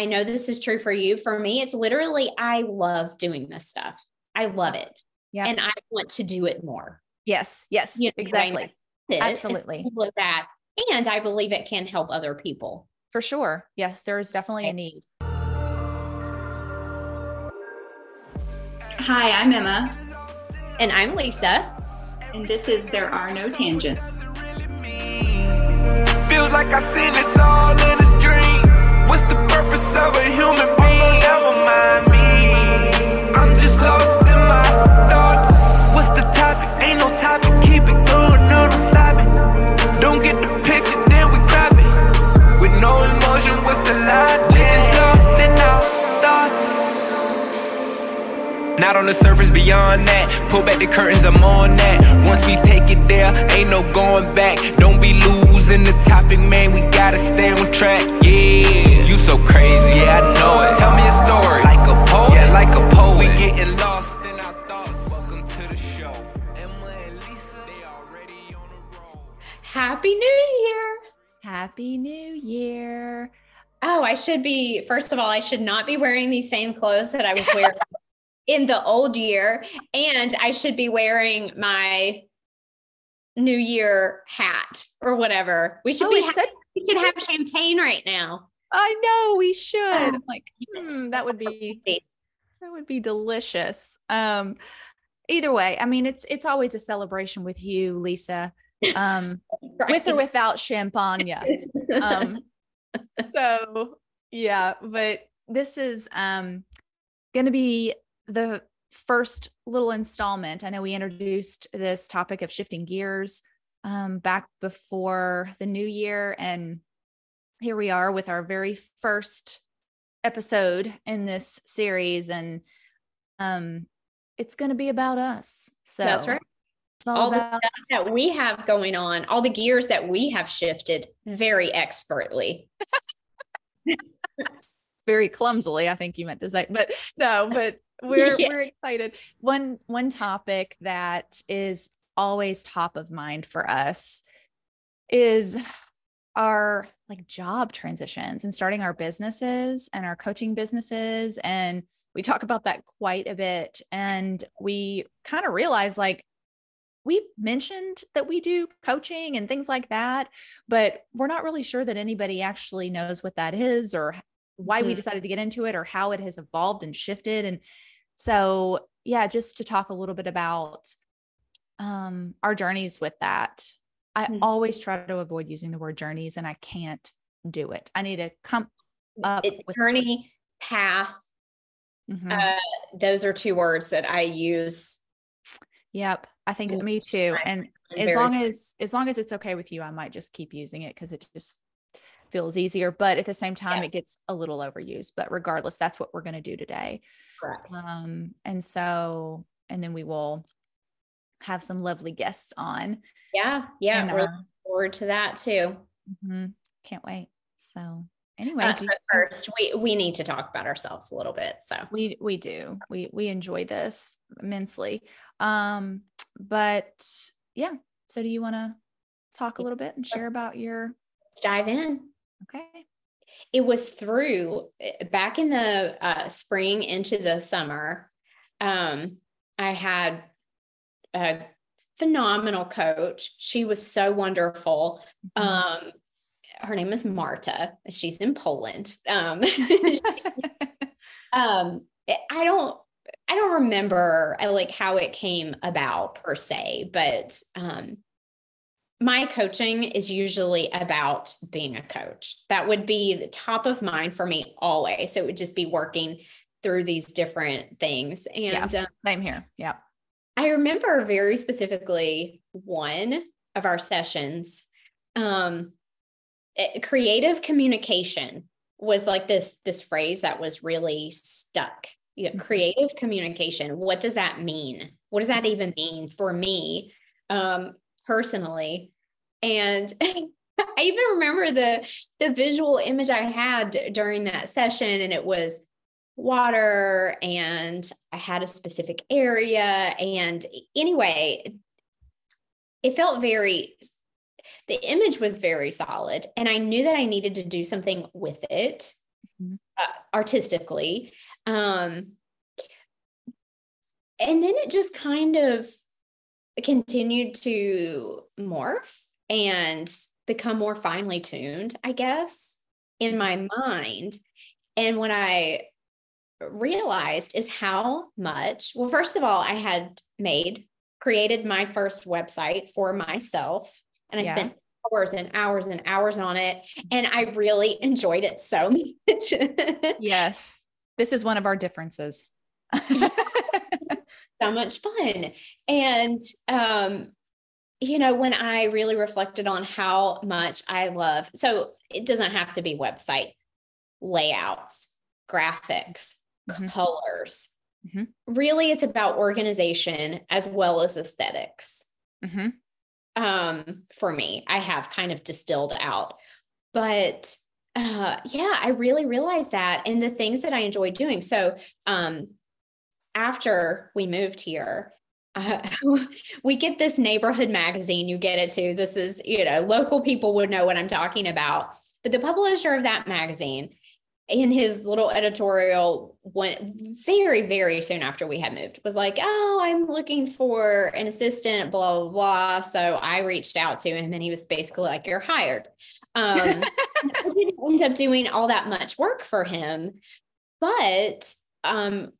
I know this is true for you. For me, it's literally, I love doing this stuff. I love it. Yeah. And I want to do it more. Yes. Yes. You know, exactly. Absolutely. With that. And I believe it can help other people. For sure. Yes. There is definitely a need. Hi, I'm Emma. And I'm Lisa. And this is There Are No Tangents. Feels like I seen this all in a dream. What's the purpose of a human being? Never mind me. I'm just lost in my thoughts. What's the topic? Ain't no topic. Keep it going, no, no stopping. Don't get the picture, then we grab it. With no emotion, what's the line? We just lost in our thoughts. Not on the surface, beyond that. Pull back the curtains, I'm on that. Once we take it there, ain't no going back. Don't be losing the topic, man. We gotta stay on track. Yeah, you so crazy, yeah, I know it. Tell me a story, like a poet, yeah, like a poet. We getting lost in our thoughts. Welcome to the show. Emma and Lisa, they already on the road. Happy New Year. Happy New Year. Oh, I should be, first of all, I should not be wearing these same clothes that I was wearing in the old year. And I should be wearing my New Year hat or whatever. We should oh, be, ha- we should have champagne right now. I know we should. I'm like, hmm, that would be that would be delicious. Um, either way, I mean, it's it's always a celebration with you, Lisa. Um, right. with or without champagne. Um, so yeah, but this is um going to be the first little installment. I know we introduced this topic of shifting gears um, back before the new year, and here we are with our very first episode in this series, and um, it's going to be about us. So that's right. all, all the that we have going on, all the gears that we have shifted very expertly. very clumsily, I think you meant to say, but no, but we're yeah. we're excited. One one topic that is always top of mind for us is our like job transitions and starting our businesses and our coaching businesses and we talk about that quite a bit and we kind of realize like we've mentioned that we do coaching and things like that but we're not really sure that anybody actually knows what that is or why mm-hmm. we decided to get into it or how it has evolved and shifted and so, yeah, just to talk a little bit about um, our journeys with that. I mm-hmm. always try to avoid using the word journeys and I can't do it. I need to come up it, with journey, path. Mm-hmm. Uh, those are two words that I use. Yep. I think me too. And as long as as long as it's okay with you, I might just keep using it because it just feels easier but at the same time yeah. it gets a little overused but regardless that's what we're going to do today Correct. um and so and then we will have some lovely guests on. Yeah yeah and, we're uh, looking forward to that too. Mm-hmm. can't wait. So anyway uh, you- first. We we need to talk about ourselves a little bit so. We we do. We we enjoy this immensely. Um but yeah. So do you want to talk a little bit and share about your let's dive in. Okay. It was through eh, back in the uh, spring into the summer. Um, I had a phenomenal coach. She was so wonderful. Mm-hmm. Um, her name is Marta. She's in Poland. Um, um, I don't I don't remember I like how it came about per se, but um, my coaching is usually about being a coach. That would be the top of mind for me always. So it would just be working through these different things. And yeah, um, same here. Yeah. I remember very specifically one of our sessions. Um, it, creative communication was like this this phrase that was really stuck. You know, mm-hmm. creative communication. What does that mean? What does that even mean for me? Um, personally. And I even remember the the visual image I had during that session, and it was water, and I had a specific area. And anyway, it felt very the image was very solid and i knew that i needed to do something with it mm-hmm. uh, artistically. Um, and then it just kind of continued to morph and become more finely tuned, I guess, in my mind. And when I realized is how much, well, first of all, I had made, created my first website for myself, and I yeah. spent hours and hours and hours on it. And I really enjoyed it so much. yes. This is one of our differences. so much fun. And um, you know, when I really reflected on how much I love, so it doesn't have to be website layouts, graphics, mm-hmm. colors. Mm-hmm. Really, it's about organization as well as esthetics mm-hmm. um, for me. I have kind of distilled out. But uh, yeah, I really realized that and the things that I enjoy doing. So um, after we moved here, uh, we get this neighborhood magazine. You get it too. This is, you know, local people would know what I'm talking about. But the publisher of that magazine, in his little editorial, went very, very soon after we had moved, was like, "Oh, I'm looking for an assistant." Blah blah blah. So I reached out to him, and he was basically like, "You're hired." Um, I didn't end up doing all that much work for him, but um,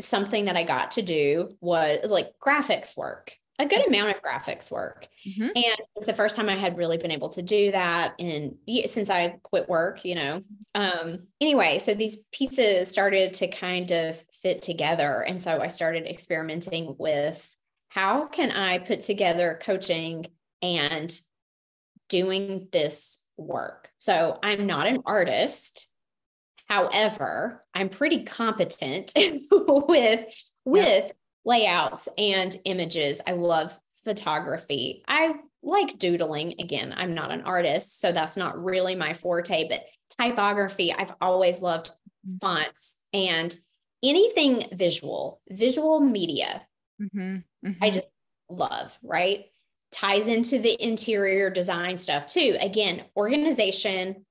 something that I got to do was like graphics work, a good amount of graphics work. Mm-hmm. And it was the first time I had really been able to do that in since I quit work, you know. Um anyway, so these pieces started to kind of fit together and so I started experimenting with how can I put together coaching and doing this work. So I'm not an artist. However, I'm pretty competent with with. Layouts and images. I love photography. I like doodling. Again, I'm not an artist, so that's not really my forte, but typography, I've always loved mm-hmm. fonts and anything visual, visual media. Mm-hmm. Mm-hmm. I just love, right? Ties into the interior design stuff too. Again, organization,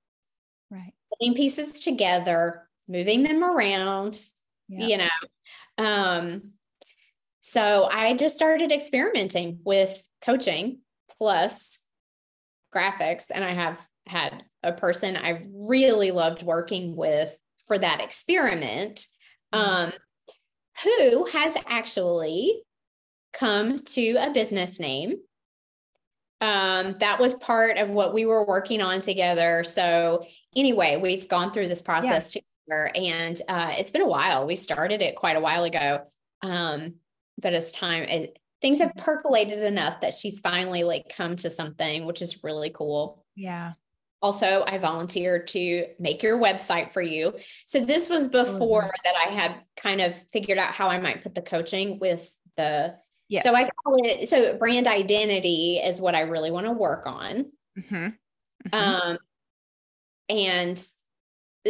right putting pieces together, moving them around, yeah. you know. Um, so I just started experimenting with coaching plus graphics, and I have had a person I've really loved working with for that experiment, mm-hmm. um, who has actually come to a business name um, that was part of what we were working on together. So anyway, we've gone through this process yeah. together and uh, it's been a while. We started it quite a while ago. Um, but as time, it, things have percolated enough that she's finally like come to something, which is really cool. Yeah. Also, I volunteered to make your website for you. So this was before mm-hmm. that I had kind of figured out how I might put the coaching with the Yes. So I call it so brand identity is what I really want to work on. Mm-hmm. Mm-hmm. Um, and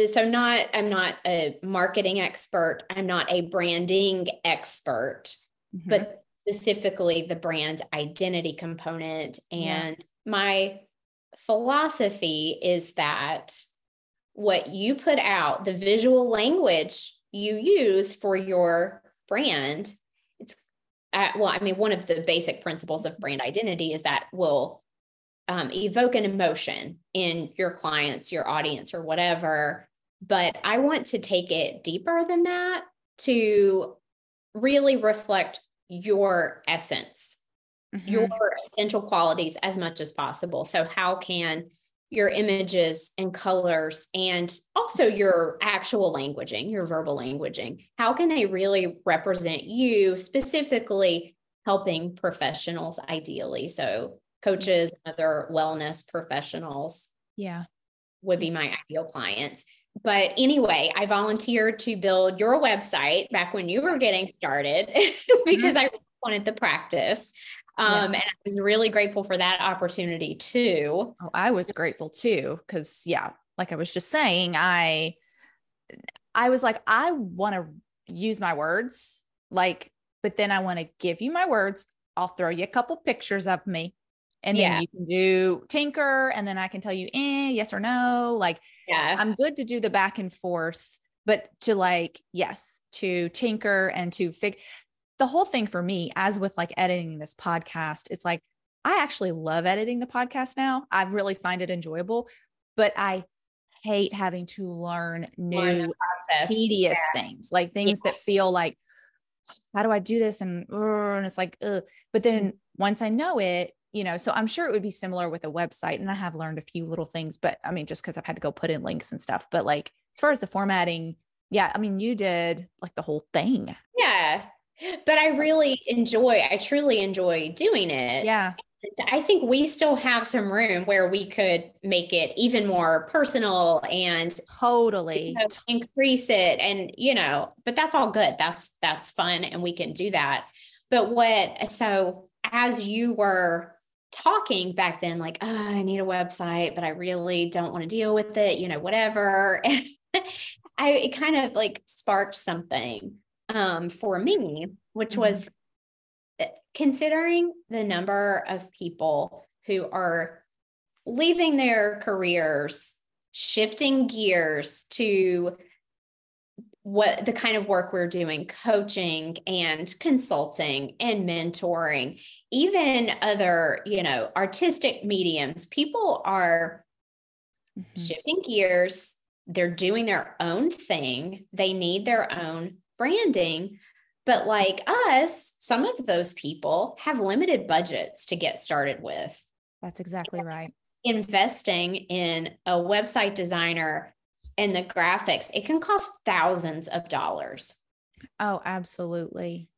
so not I'm not a marketing expert. I'm not a branding expert, mm-hmm. but specifically the brand identity component. And yeah. my philosophy is that what you put out, the visual language you use for your brand uh, well, I mean, one of the basic principles of brand identity is that will um, evoke an emotion in your clients, your audience, or whatever. But I want to take it deeper than that to really reflect your essence, mm-hmm. your essential qualities as much as possible. So, how can your images and colors and also your actual languaging, your verbal languaging. How can they really represent you specifically helping professionals ideally? So coaches, other wellness professionals. Yeah. Would be my ideal clients. But anyway, I volunteered to build your website back when you were getting started because mm-hmm. I wanted the practice. Um, And I was really grateful for that opportunity too. Oh, I was grateful too. Cause yeah, like I was just saying, I, I was like, I want to use my words, like, but then I want to give you my words. I'll throw you a couple pictures of me And then Yeah. you can do tinker and then I can tell you eh, yes or no. Like Yeah. I'm good to do the back and forth, but to like, yes, to tinker and to fig the whole thing for me, as with like editing this podcast, it's like I actually love editing the podcast now. I really find it enjoyable, but I hate having to learn new Learn tedious things, like things that feel like, how do I do this? And, and it's like, Ugh. but then once I know it, you know, so I'm sure it would be similar with a website. And I have learned a few little things, but I mean, just because I've had to go put in links and stuff. But like, as far as the formatting, yeah, I mean, you did like the whole thing. Yeah. But I really enjoy, I truly enjoy doing it. Yeah. I think we still have some room where we could make it even more personal and Totally. you know, increase it and you know but that's all good that's that's fun and we can do that but what so as you were talking back then like oh, i need a website but i really don't want to deal with it you know whatever i it kind of like sparked something um for me which Mhm. was uh, considering the number of people who are leaving their careers shifting gears to what the kind of work we're doing coaching and consulting and mentoring even other you know artistic mediums. People are Mhm. shifting gears. They're doing their own thing. They need their own branding. But like us some of those people have limited budgets to get started with. That's exactly right. investing in a website designer and the graphics, it can cost thousands of dollars. Oh, absolutely.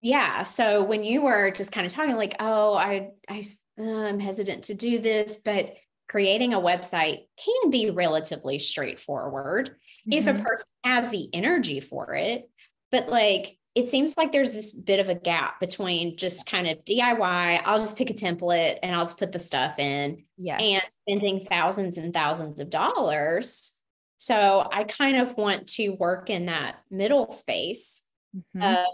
Yeah. So when you were just kind of talking like, oh, I, I, uh, I'm hesitant to do this, but creating a website can be relatively straightforward if a Mhm. person has the energy for it. But like, it seems like there's this bit of a gap between just kind of DIY, I'll just pick a template and I'll just put the stuff in yes. and spending thousands and thousands of dollars. So I kind of want to work in that middle space Mhm. of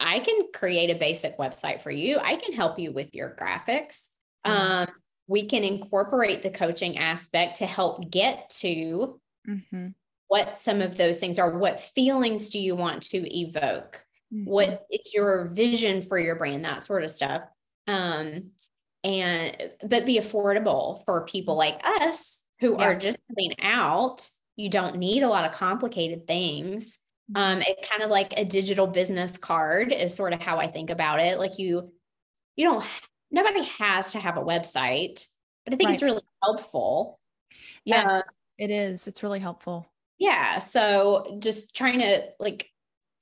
I can create a basic website for you. I can help you with your graphics. Yeah. Um, we can incorporate the coaching aspect to help get to Mhm. what some of those things are. What feelings do you want to evoke? Mhm. what is your vision for your brand that sort of stuff um and but be affordable for people like us who Yeah. are just coming out you don't need a lot of complicated things um it kind of like a digital business card is sort of how i think about it like you you don't nobody has to have a website but i think it's really helpful Yes, uh, it is. It's really helpful. yeah so just trying to like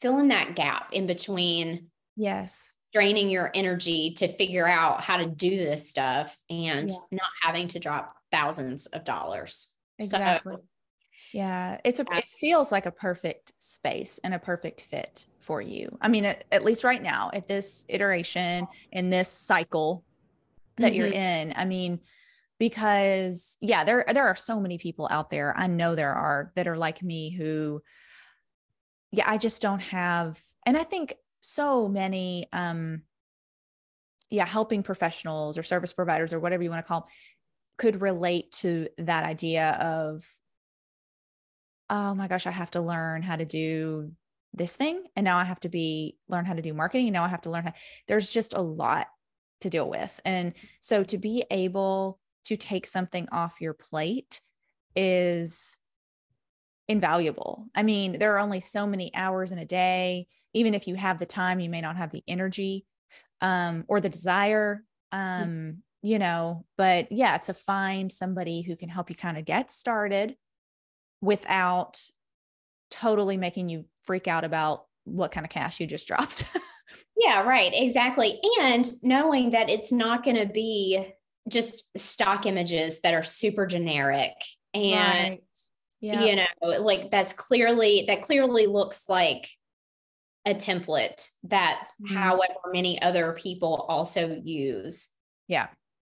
fill in that gap in between Yes. Draining your energy to figure out how to do this stuff and Yeah. not having to drop thousands of dollars. So- Exactly. yeah, it's a it feels like a perfect space and a perfect fit for you. I mean, at, at least right now, at this iteration in this cycle that you're Mhm. in. I mean, because yeah, there there are so many people out there. I know there are that are like me who yeah, I just don't have and I think so many um yeah, helping professionals or service providers or whatever you want to call 'em could relate to that idea of oh my gosh, I have to learn how to do this thing and now I have to be learn how to do marketing and now I have to learn how there's just a lot to deal with. And so to be able to take something off your plate is invaluable. I mean, there are only so many hours in a day. Even if you have the time, you may not have the energy um, or the desire, um, you know. But yeah, to find somebody who can help you kind of get started without totally making you freak out about what kind of cash you just dropped. Yeah, right. Exactly. And knowing that it's not going to be just stock images that are super generic and Yeah. you know like that's clearly that clearly looks like a template that Mhm. however many other people also use Yeah.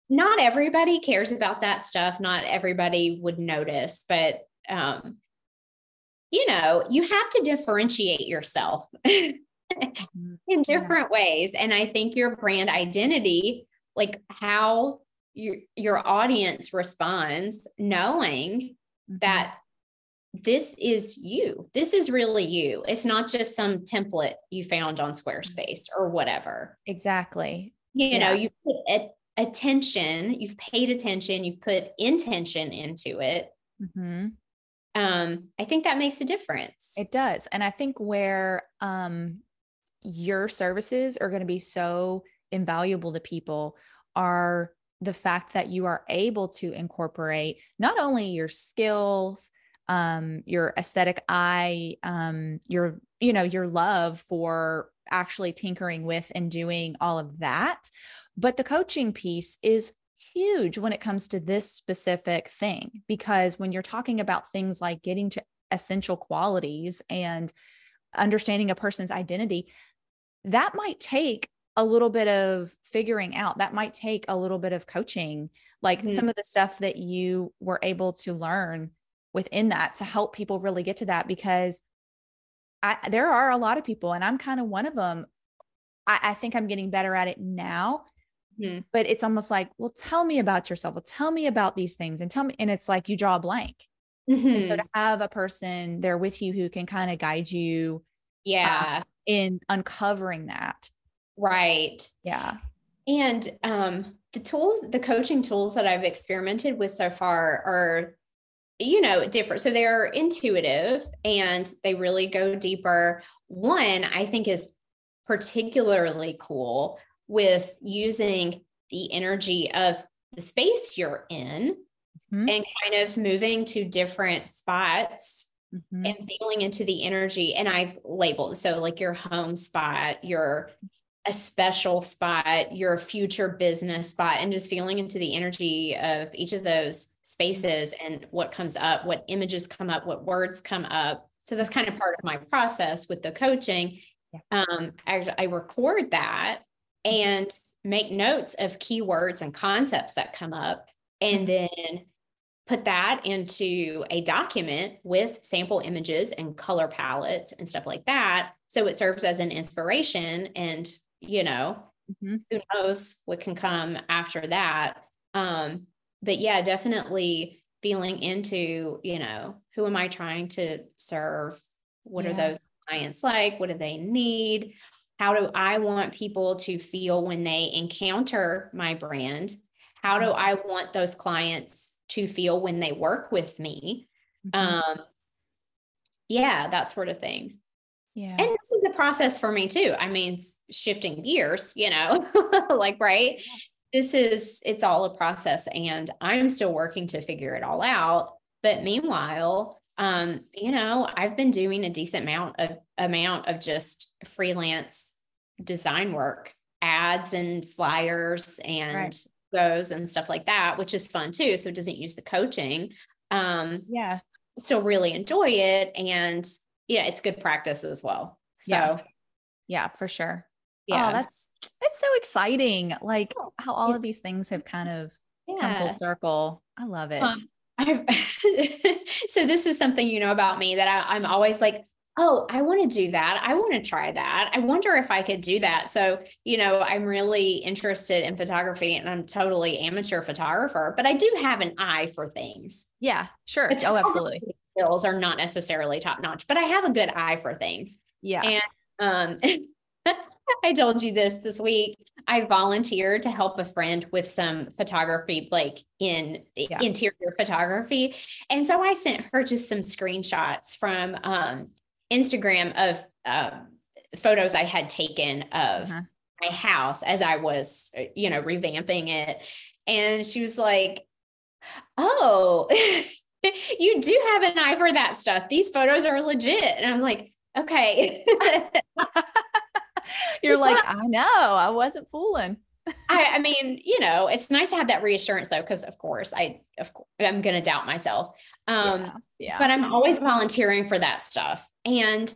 not everybody cares about that stuff not everybody would notice but um you know you have to differentiate yourself Mhm. in Yeah. different ways and i think your brand identity like how your your audience responds knowing mm-hmm. that this is you. This is really you. It's not just some template you found on Squarespace or whatever. Exactly. You yeah. know, you put a- attention, you've paid attention, you've put intention into it. Mm-hmm. Um, I think that makes a difference. It does. And I think where um, your services are going to be so invaluable to people are the fact that you are able to incorporate not only your skills, um, your aesthetic eye, um, your, you know, your love for actually tinkering with and doing all of that. But the coaching piece is huge when it comes to this specific thing, because when you're talking about things like getting to essential qualities and understanding a person's identity, that might take a little bit of figuring out. That might take a little bit of coaching, like mm-hmm. some of the stuff that you were able to learn within that to help people really get to that because I, there are a lot of people, and I'm kind of one of them. I, I think I'm getting better at it now, mm-hmm. but it's almost like, well, tell me about yourself. Well, tell me about these things, and tell me. And it's like you draw a blank. Mm-hmm. so to have a person there with you who can kind of guide you, uh, yeah, uh, in uncovering that, right? Yeah, and um, the tools, the coaching tools that I've experimented with so far are you know, different. So they're intuitive and they really go deeper. One, I think, is particularly cool with using the energy of the space you're in mm-hmm. and kind of moving to different spots mm-hmm. and feeling into the energy. And I've labeled so like your home spot, your a special spot, your future business spot, and just feeling into the energy of each of those spaces and what comes up, what images come up, what words come up. So that's kind of part of my process with the coaching. Um, I, I record that and make notes of keywords and concepts that come up, and then put that into a document with sample images and color palettes and stuff like that. So it serves as an inspiration and you know, mm-hmm. who knows what can come after that. Um, but yeah, definitely feeling into, you know, who am I trying to serve? What yeah. are those clients like? What do they need? How do I want people to feel when they encounter my brand? How do I want those clients to feel when they work with me? Mm-hmm. Um, yeah, that sort of thing. Yeah. And this is a process for me too. I mean, shifting gears, you know, like, right. Yeah. This is, it's all a process and I'm still working to figure it all out. But meanwhile, um, you know, I've been doing a decent amount of amount of just freelance design work, ads and flyers and right. goes and stuff like that, which is fun too. So it doesn't use the coaching. Um, yeah. Still really enjoy it. And yeah, it's good practice as well. So yes. yeah, for sure. Yeah, oh, that's it's so exciting. Like oh, how all of these things have kind of yeah. come full circle. I love it. Um, so this is something you know about me that I, I'm always like, oh, I want to do that. I want to try that. I wonder if I could do that. So, you know, I'm really interested in photography and I'm totally amateur photographer, but I do have an eye for things. Yeah, sure. oh, absolutely skills are not necessarily top notch, but I have a good eye for things. Yeah. And um, I told you this this week. I volunteered to help a friend with some photography, like in yeah. interior photography. And so I sent her just some screenshots from um, Instagram of uh, photos I had taken of uh-huh. my house as I was, you know, revamping it. And she was like, Oh, you do have an eye for that stuff. These photos are legit. And I'm like, okay. You're like, I know, I wasn't fooling. I, I, mean, you know, it's nice to have that reassurance though, because of course I, of course, I'm going to doubt myself. Um, yeah, yeah. But I'm always volunteering for that stuff. And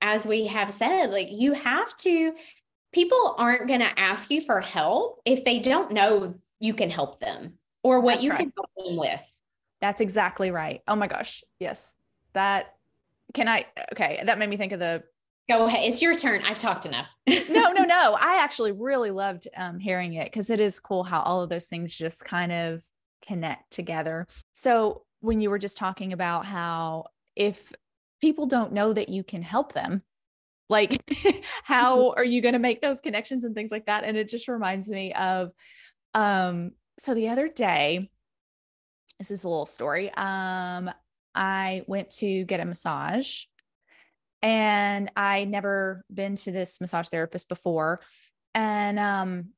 as we have said, like you have to, people aren't going to ask you for help if they don't know you can help them or what That's you right. can help them with. That's exactly right. Oh my gosh. Yes. That can I okay, that made me think of the Go ahead. It's your turn. I've talked enough. no, no, no. I actually really loved um, hearing it because it is cool how all of those things just kind of connect together. So when you were just talking about how if people don't know that you can help them, like how mm-hmm. are you going to make those connections and things like that? And it just reminds me of, um, so the other day, this is a little story. Um, I went to get a massage and I never been to this massage therapist before. And um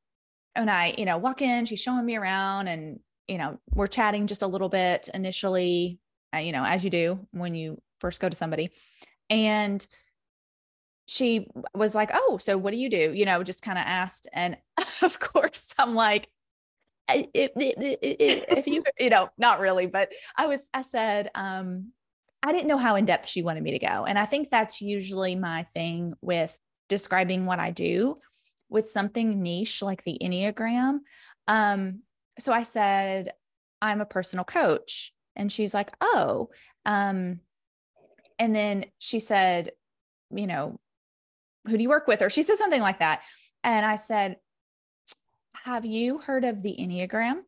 and I, you know, walk in, she's showing me around and you know, we're chatting just a little bit initially, uh, you know, as you do when you first go to somebody. And she was like, "Oh, so what do you do?" You know, just kind of asked and of course, I'm like if you you know not really but i was i said um I didn't know how in depth she wanted me to go. And I think that's usually my thing with describing what I do with something niche like the Enneagram. Um, so I said, I'm a personal coach. And she's like, oh. Um, and then she said, you know, who do you work with? Or she said something like that. And I said, have you heard of the Enneagram?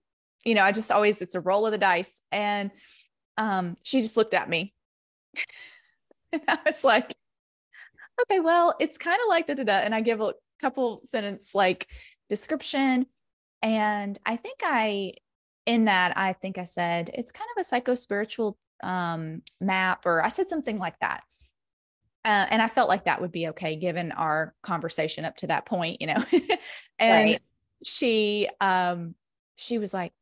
You know, I just always, it's a roll of the dice. And um, she just looked at me and I was like, okay, well, it's kind of like da da da. And I give a couple sentence like description. And I think I, in that, I think I said it's kind of a psycho spiritual um, map, or I said something like that. Uh, and I felt like that would be okay given our conversation up to that point, you know. and right. She, um, she was like,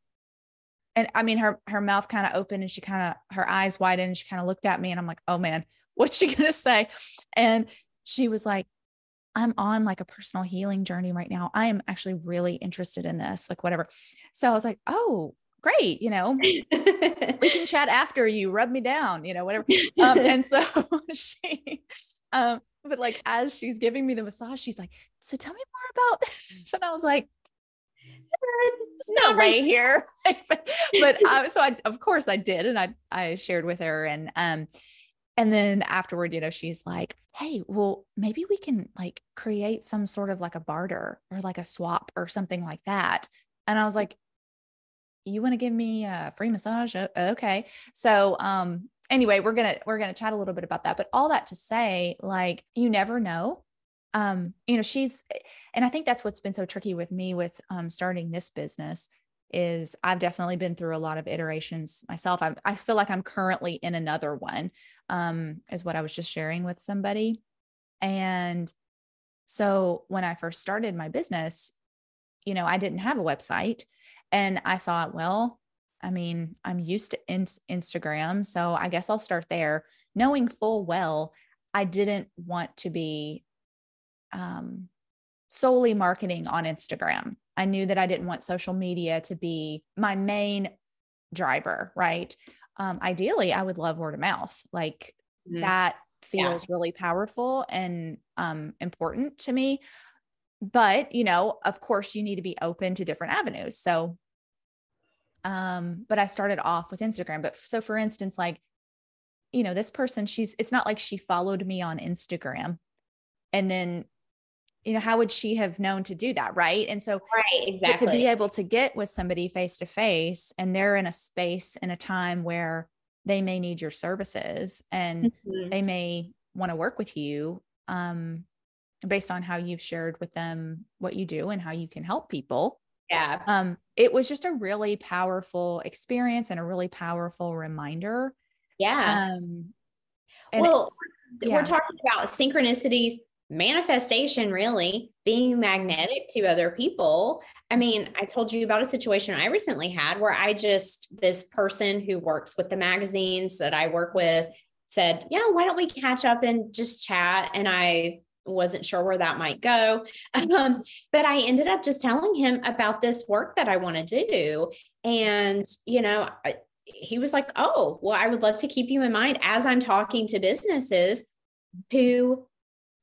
and I mean her her mouth kind of opened and she kind of her eyes widened and she kind of looked at me and I'm like, "Oh man, what's she going to say?" And she was like, "I'm on like a personal healing journey right now. I am actually really interested in this, like whatever." So I was like, "Oh, great, you know, we can chat after you rub me down, you know, whatever." Um, and so she um but like as she's giving me the massage, she's like, "So tell me more about this." And I was like, no right here. but, but uh, so I, of course I did. And I, I shared with her and, um, and then afterward, you know, she's like, Hey, well, maybe we can like create some sort of like a barter or like a swap or something like that. And I was like, you want to give me a free massage? Okay. So, um, anyway, we're going to, we're going to chat a little bit about that, but all that to say, like, you never know um, you know, she's, and I think that's what's been so tricky with me with um, starting this business is I've definitely been through a lot of iterations myself. I, I feel like I'm currently in another one, um, is what I was just sharing with somebody. And so when I first started my business, you know, I didn't have a website. And I thought, well, I mean, I'm used to in- Instagram. So I guess I'll start there, knowing full well I didn't want to be um, solely marketing on Instagram. I knew that I didn't want social media to be my main driver, right? Um, ideally, I would love word of mouth. Like mm. that feels yeah. really powerful and um, important to me. But, you know, of course, you need to be open to different avenues. So, um, but I started off with Instagram. But so, for instance, like, you know, this person, she's, it's not like she followed me on Instagram and then you know, how would she have known to do that? Right. And so, right, exactly. To be able to get with somebody face to face and they're in a space in a time where they may need your services and mm-hmm. they may want to work with you um, based on how you've shared with them what you do and how you can help people. Yeah. Um, it was just a really powerful experience and a really powerful reminder. Yeah. Um, well, it, yeah. we're talking about synchronicities manifestation really being magnetic to other people. I mean i told you about a situation i recently had where i just this person who works with the magazines that i work with said yeah why don't we catch up and just chat? And i wasn't sure where that might go. Um, but i ended up just telling him about this work that i want to do. And you know I, he was like oh well i would love to keep you in mind as i'm talking to businesses who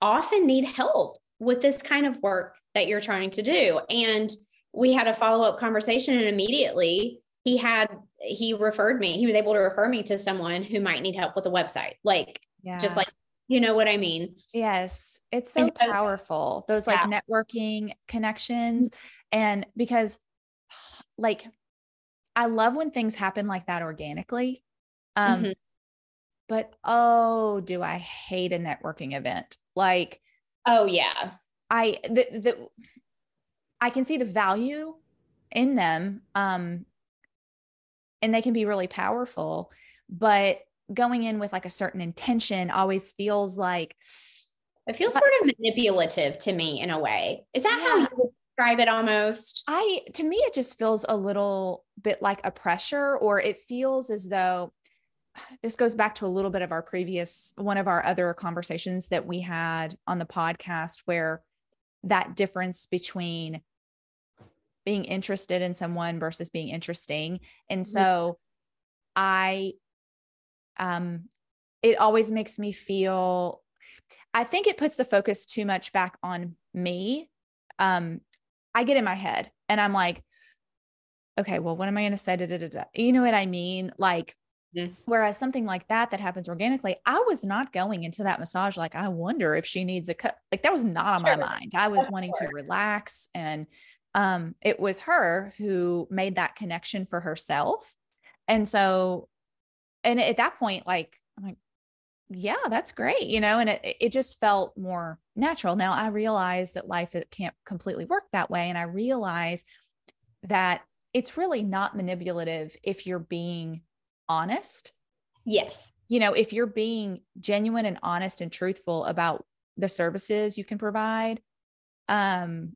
often need help with this kind of work that you're trying to do. And we had a follow up conversation, and immediately he had, he referred me, he was able to refer me to someone who might need help with a website, like yeah. just like You know what I mean? Yes. It's so powerful. Those like yeah. networking connections. Mm-hmm. And because like I love when things happen like that organically. Um, mm-hmm. but oh, do I hate a networking event? Like, oh yeah. I the the I can see the value in them. Um, and they can be really powerful, but going in with like a certain intention always feels like it feels sort of manipulative to me in a way. Is that yeah. how you would describe it almost? I to me it just feels a little bit like a pressure or it feels as though this goes back to a little bit of our previous one of our other conversations that we had on the podcast where that difference between being interested in someone versus being interesting and mm-hmm. so i um it always makes me feel i think it puts the focus too much back on me um i get in my head and i'm like okay well what am i going to say da, da, da, da. you know what i mean like mm-hmm. whereas something like that that happens organically i was not going into that massage like i wonder if she needs a cut like that was not on my mind i was wanting to relax and um it was her who made that connection for herself and so and at that point, like, I'm like, yeah, that's great, you know, and it, it just felt more natural. Now I realize that life it can't completely work that way. And I realize that it's really not manipulative if you're being honest. Yes. You know, if you're being genuine and honest and truthful about the services you can provide, um,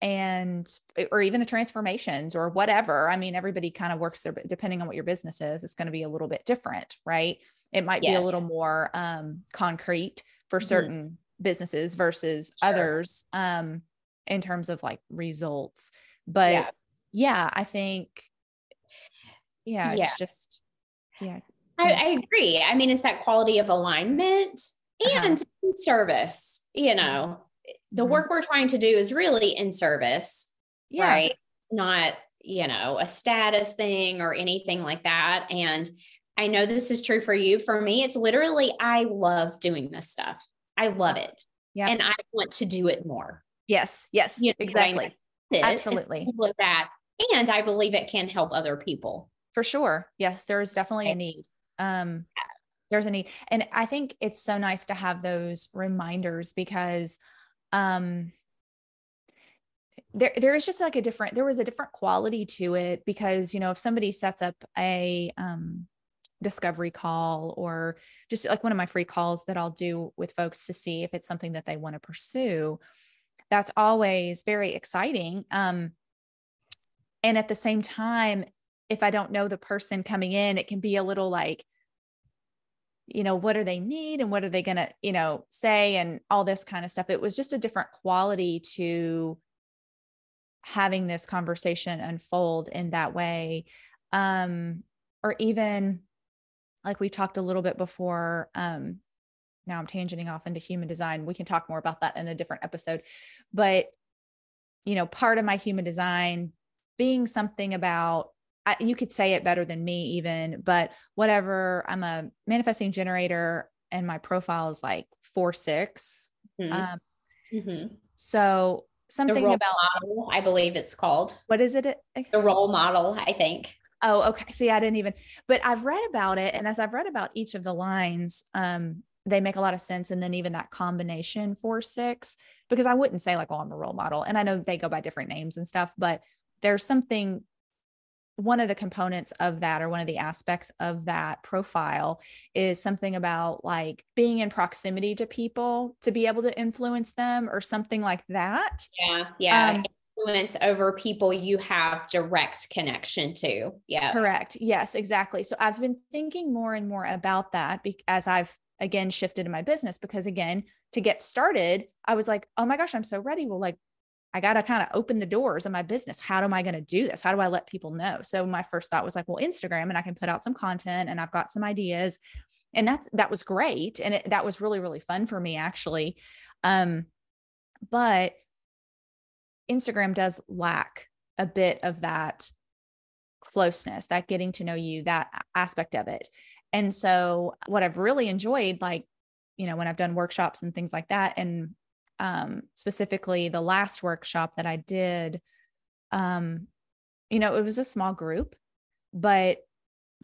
and or even the transformations or whatever i mean everybody kind of works there but depending on what your business is it's going to be a little bit different right it might yes. be a little more um, concrete for mm-hmm. certain mm-hmm. businesses versus sure. others um, in terms of like results but yeah, yeah i think yeah, yeah. it's just yeah I, I, agree i mean it's that quality of alignment uh-huh. and uh-huh. service you know the mm-hmm. work we're trying to do is really in service, yeah. right? Not, you know, a status thing or anything like that. And I know this is true for you. For me, it's literally, I love doing this stuff. I love it. Yeah. And I want to do it more. Yes. Yes. You know, exactly. Absolutely. That. And I believe it can help other people. For sure. Yes. There is definitely a need. Um, there's a need. And I think it's so nice to have those reminders because um there there is just like a different there was a different quality to it because you know if somebody sets up a um discovery call or just like one of my free calls that I'll do with folks to see if it's something that they want to pursue that's always very exciting um and at the same time if I don't know the person coming in it can be a little like you know what do they need and what are they going to you know say and all this kind of stuff. It was just a different quality to having this conversation unfold in that way. Um or even like we talked a little bit before um now i'm tangenting off into human design. We can talk more about that in a different episode. But you know part of my human design being something about I, you could say it better than me even but whatever i'm a manifesting generator and my profile is like four six mm-hmm. Um, mm-hmm. so something about model, i believe it's called what is it the role model i think oh okay see i didn't even but i've read about it and as i've read about each of the lines um they make a lot of sense and then even that combination four six because i wouldn't say like oh i'm a role model and i know they go by different names and stuff but there's something one of the components of that or one of the aspects of that profile is something about like being in proximity to people to be able to influence them or something like that. Yeah. Yeah. Um, influence over people you have direct connection to. Yeah. Correct. Yes, exactly. So I've been thinking more and more about that as I've again shifted in my business because again, to get started, I was like, oh my gosh, I'm so ready. Well, like I got to kind of open the doors of my business. How am I going to do this? How do I let people know? So my first thought was like, well, Instagram and I can put out some content and I've got some ideas. And that's that was great and it, that was really really fun for me actually. Um but Instagram does lack a bit of that closeness, that getting to know you, that aspect of it. And so what I've really enjoyed like you know, when I've done workshops and things like that. And um, specifically the last workshop that I did, um, you know, it was a small group, but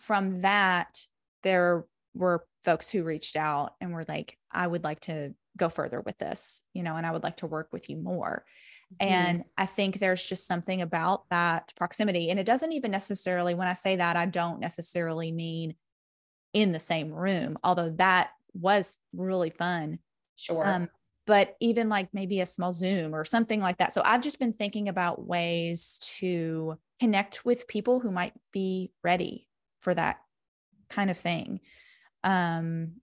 from that, there were folks who reached out and were like, I would like to go further with this, you know, and I would like to work with you more. Mm-hmm. And I think there's just something about that proximity. And it doesn't even necessarily, when I say that, I don't necessarily mean in the same room, although that was really fun. Sure. Um, but even like maybe a small Zoom or something like that. So I've just been thinking about ways to connect with people who might be ready for that kind of thing. Um,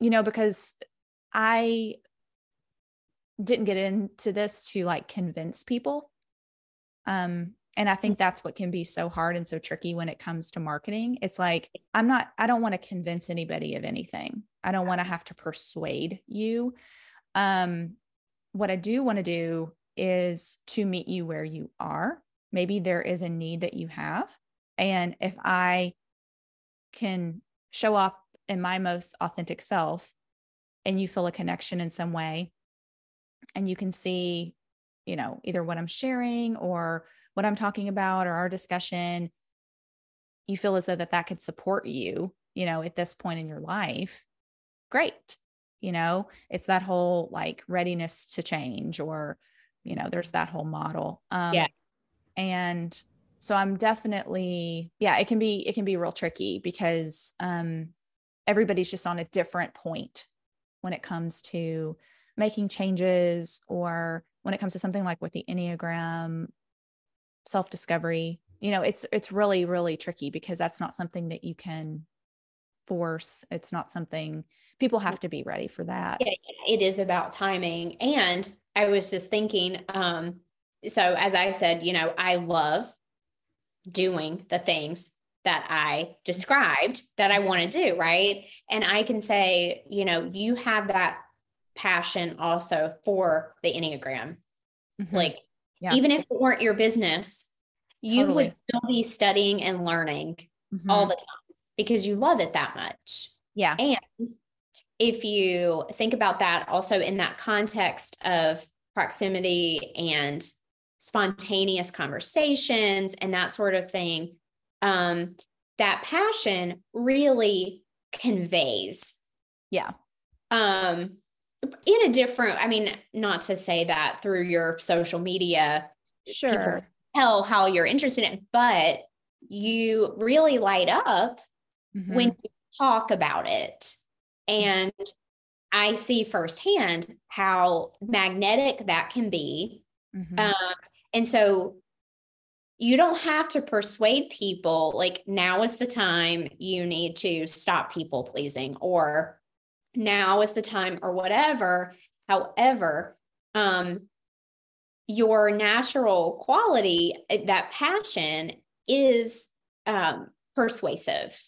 you know, because I didn't get into this to like convince people. Um, and I think that's what can be so hard and so tricky when it comes to marketing. It's like, I'm not, I don't want to convince anybody of anything. I don't want to have to persuade you. Um, what I do want to do is to meet you where you are. Maybe there is a need that you have. And if I can show up in my most authentic self and you feel a connection in some way and you can see you know either what i'm sharing or what i'm talking about or our discussion you feel as though that that could support you you know at this point in your life great you know? It's that whole like readiness to change or you know there's that whole model um yeah and so i'm definitely yeah it can be it can be real tricky because um everybody's just on a different point when it comes to making changes or when it comes to something like with the enneagram self discovery you know it's it's really really tricky because that's not something that you can force. It's not something people have to be ready for that yeah, it is about timing and i was just thinking um so as i said you know i love doing the things that I described that I want to do, right? And I can say, you know, you have that passion also for the Enneagram. Mm-hmm. Like, yeah. even if it weren't your business, you totally. would still be studying and learning mm-hmm. all the time because you love it that much. Yeah. And if you think about that also in that context of proximity and spontaneous conversations and that sort of thing, um, that passion really conveys. Yeah. Um, in a different, I mean, not to say that through your social media, sure, tell how you're interested in it, but you really light up mm-hmm. when you talk about it. And I see firsthand how magnetic that can be. Mm-hmm. Um, and so you don't have to persuade people like now is the time you need to stop people pleasing or now is the time or whatever however um your natural quality eh, that passion is um persuasive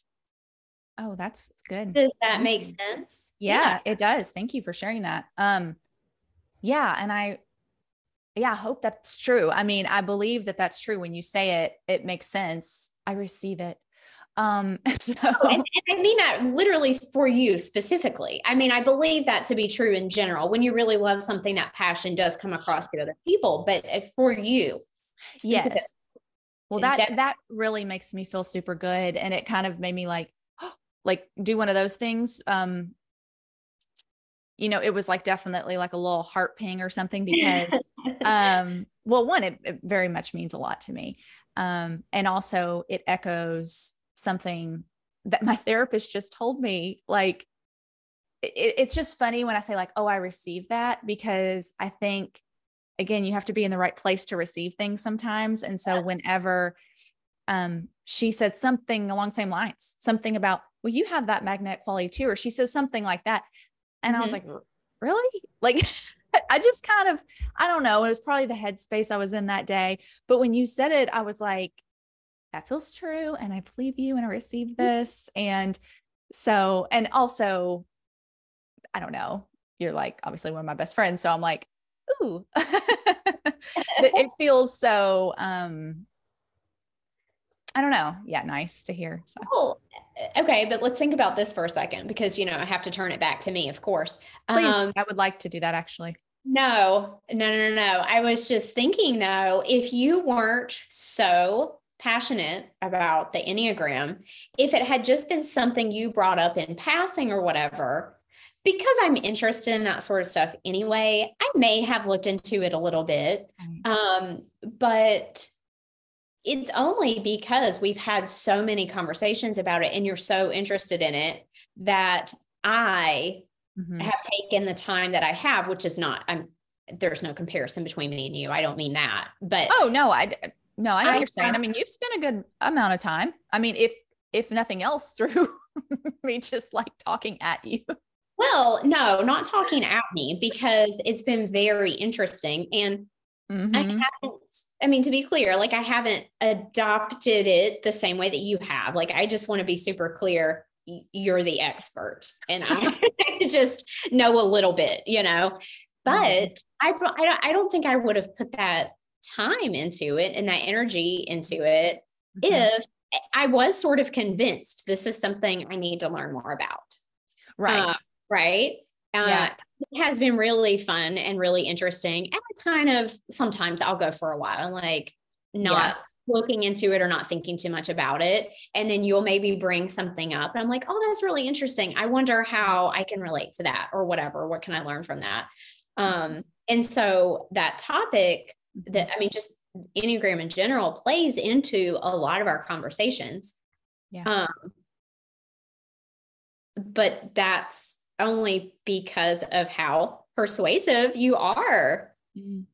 oh that's good does that make sense yeah, yeah it does thank you for sharing that um yeah and i yeah, I hope that's true. I mean, I believe that that's true. When you say it, it makes sense. I receive it. Um, so. and, and I mean that literally for you specifically. I mean, I believe that to be true in general. When you really love something, that passion does come across to other people, but for you, yes. Well, that that really makes me feel super good, and it kind of made me like, like do one of those things. Um, you know, it was like definitely like a little heart ping or something because, um, well, one, it, it, very much means a lot to me. Um, and also it echoes something that my therapist just told me. Like, it, it's just funny when I say, like, oh, I received that because I think, again, you have to be in the right place to receive things sometimes. And so, whenever um, she said something along the same lines, something about, well, you have that magnetic quality too, or she says something like that. And mm-hmm. I was mm-hmm. like, really? Like, I just kind of, I don't know. It was probably the headspace I was in that day. But when you said it, I was like, that feels true. And I believe you and I received mm-hmm. this. And so, and also, I don't know, you're like obviously one of my best friends. So I'm like, ooh, it feels so, um, I don't know. Yeah, nice to hear. So. Oh, okay. But let's think about this for a second because, you know, I have to turn it back to me, of course. Please, um, I would like to do that actually. No, no, no, no, no. I was just thinking though, if you weren't so passionate about the Enneagram, if it had just been something you brought up in passing or whatever, because I'm interested in that sort of stuff anyway, I may have looked into it a little bit. Um, but it's only because we've had so many conversations about it and you're so interested in it that I mm-hmm. have taken the time that I have, which is not, I'm, there's no comparison between me and you. I don't mean that, but oh no, I no, I know I, what you're saying. I mean, you've spent a good amount of time. I mean, if if nothing else, through me just like talking at you. Well, no, not talking at me because it's been very interesting. And mm-hmm. I haven't, I mean, to be clear, like I haven't adopted it the same way that you have. Like, I just want to be super clear you're the expert and I just know a little bit, you know. But mm-hmm. I, I don't, I don't think I would have put that time into it and that energy into it mm-hmm. if I was sort of convinced this is something I need to learn more about. Right. Uh, right. Uh, yeah. It has been really fun and really interesting. And I kind of sometimes I'll go for a while, like not yes. looking into it or not thinking too much about it. And then you'll maybe bring something up. And I'm like, oh, that's really interesting. I wonder how I can relate to that or whatever. What can I learn from that? Um, and so that topic that, I mean, just Enneagram in general plays into a lot of our conversations. Yeah. Um, but that's only because of how persuasive you are mm.